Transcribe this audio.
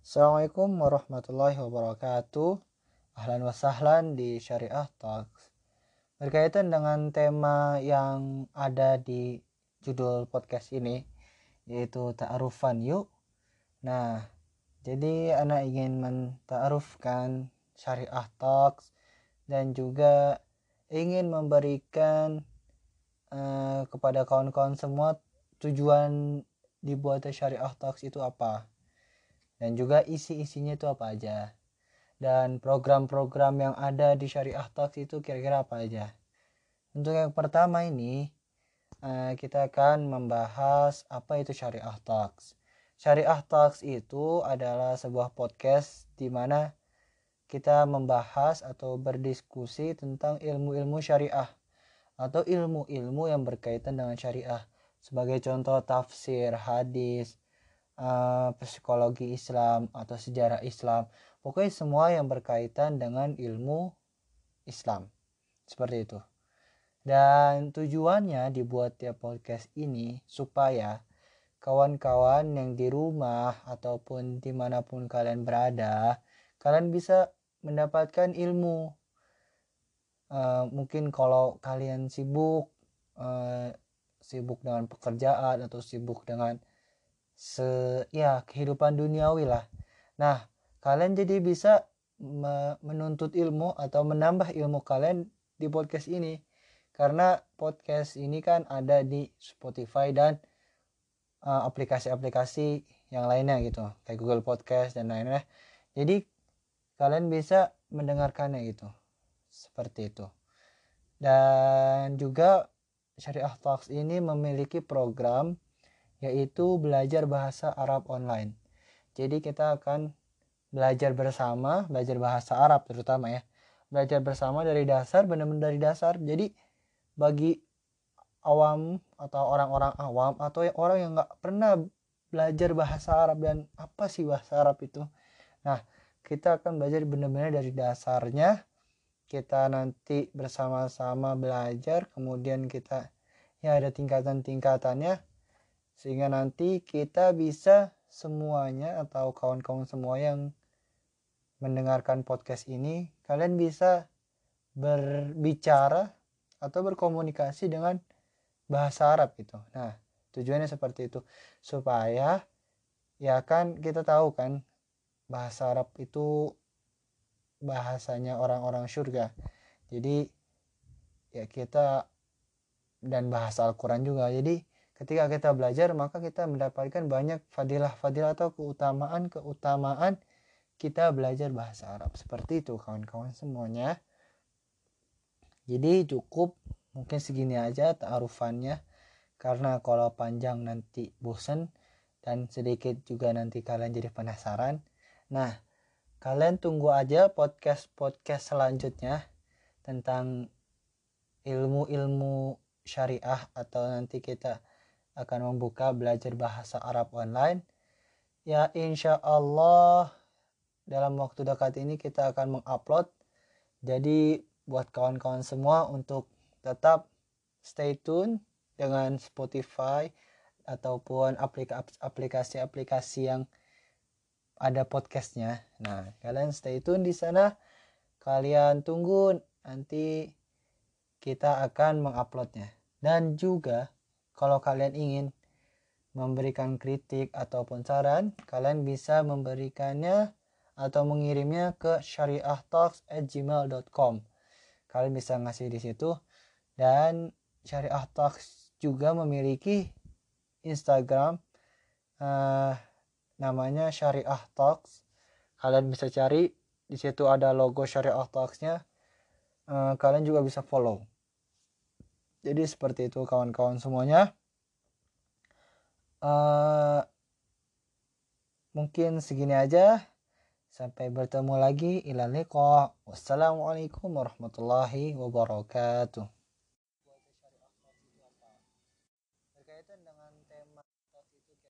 Assalamualaikum warahmatullahi wabarakatuh. Ahlan wa sahlan di Syariah Talks. Berkaitan dengan tema yang ada di judul podcast ini yaitu ta'arufan yuk. Nah, jadi anak ingin menta'arufkan Syariah Talks dan juga ingin memberikan uh, kepada kawan-kawan semua tujuan dibuatnya Syariah Talks itu apa? Dan juga isi-isinya itu apa aja? Dan program-program yang ada di Syariah Talks itu kira-kira apa aja? Untuk yang pertama ini eh, kita akan membahas apa itu Syariah Talks Syariah Talks itu adalah sebuah podcast di mana kita membahas atau berdiskusi tentang ilmu-ilmu syariah atau ilmu-ilmu yang berkaitan dengan syariah sebagai contoh tafsir, hadis, uh, psikologi Islam atau sejarah Islam. Pokoknya semua yang berkaitan dengan ilmu Islam. Seperti itu. Dan tujuannya dibuat tiap podcast ini supaya kawan-kawan yang di rumah ataupun di mana pun kalian berada kalian bisa mendapatkan ilmu. Uh, mungkin kalau kalian sibuk uh, sibuk dengan pekerjaan atau sibuk dengan se ya kehidupan duniawi lah. Nah, kalian jadi bisa menuntut ilmu atau menambah ilmu kalian di podcast ini. Karena podcast ini kan ada di Spotify dan uh, aplikasi-aplikasi yang lainnya gitu, kayak Google Podcast dan lainnya. Jadi kalian bisa mendengarkannya gitu. Seperti itu. Dan juga Syariah Talks ini memiliki program yaitu belajar bahasa Arab online. Jadi kita akan belajar bersama, belajar bahasa Arab terutama ya. Belajar bersama dari dasar, benar-benar dari dasar. Jadi bagi awam atau orang-orang awam atau orang yang nggak pernah belajar bahasa Arab dan apa sih bahasa Arab itu. Nah, kita akan belajar benar-benar dari dasarnya. Kita nanti bersama-sama belajar, kemudian kita ya ada tingkatan-tingkatannya sehingga nanti kita bisa semuanya atau kawan-kawan semua yang mendengarkan podcast ini kalian bisa berbicara atau berkomunikasi dengan bahasa Arab gitu. Nah, tujuannya seperti itu supaya ya kan kita tahu kan bahasa Arab itu bahasanya orang-orang surga. Jadi ya kita dan bahasa Al-Qur'an juga. Jadi ketika kita belajar maka kita mendapatkan banyak fadilah-fadilah atau keutamaan-keutamaan kita belajar bahasa Arab. Seperti itu kawan-kawan semuanya. Jadi cukup mungkin segini aja ta'arufannya. Karena kalau panjang nanti bosen dan sedikit juga nanti kalian jadi penasaran. Nah kalian tunggu aja podcast-podcast selanjutnya tentang ilmu-ilmu syariah atau nanti kita akan membuka belajar bahasa Arab online. Ya insya Allah dalam waktu dekat ini kita akan mengupload. Jadi buat kawan-kawan semua untuk tetap stay tune dengan Spotify ataupun aplikasi-aplikasi yang ada podcastnya. Nah, kalian stay tune di sana. Kalian tunggu nanti kita akan menguploadnya. Dan juga kalau kalian ingin memberikan kritik ataupun saran, kalian bisa memberikannya atau mengirimnya ke syariahtalks@gmail.com. Kalian bisa ngasih di situ dan Syariah Talks juga memiliki Instagram uh, namanya Syariah Talks. Kalian bisa cari di situ ada logo Syariah Talksnya. Uh, kalian juga bisa follow jadi seperti itu kawan-kawan semuanya. Uh, mungkin segini aja. Sampai bertemu lagi. Ilal wassalamualaikum warahmatullahi wabarakatuh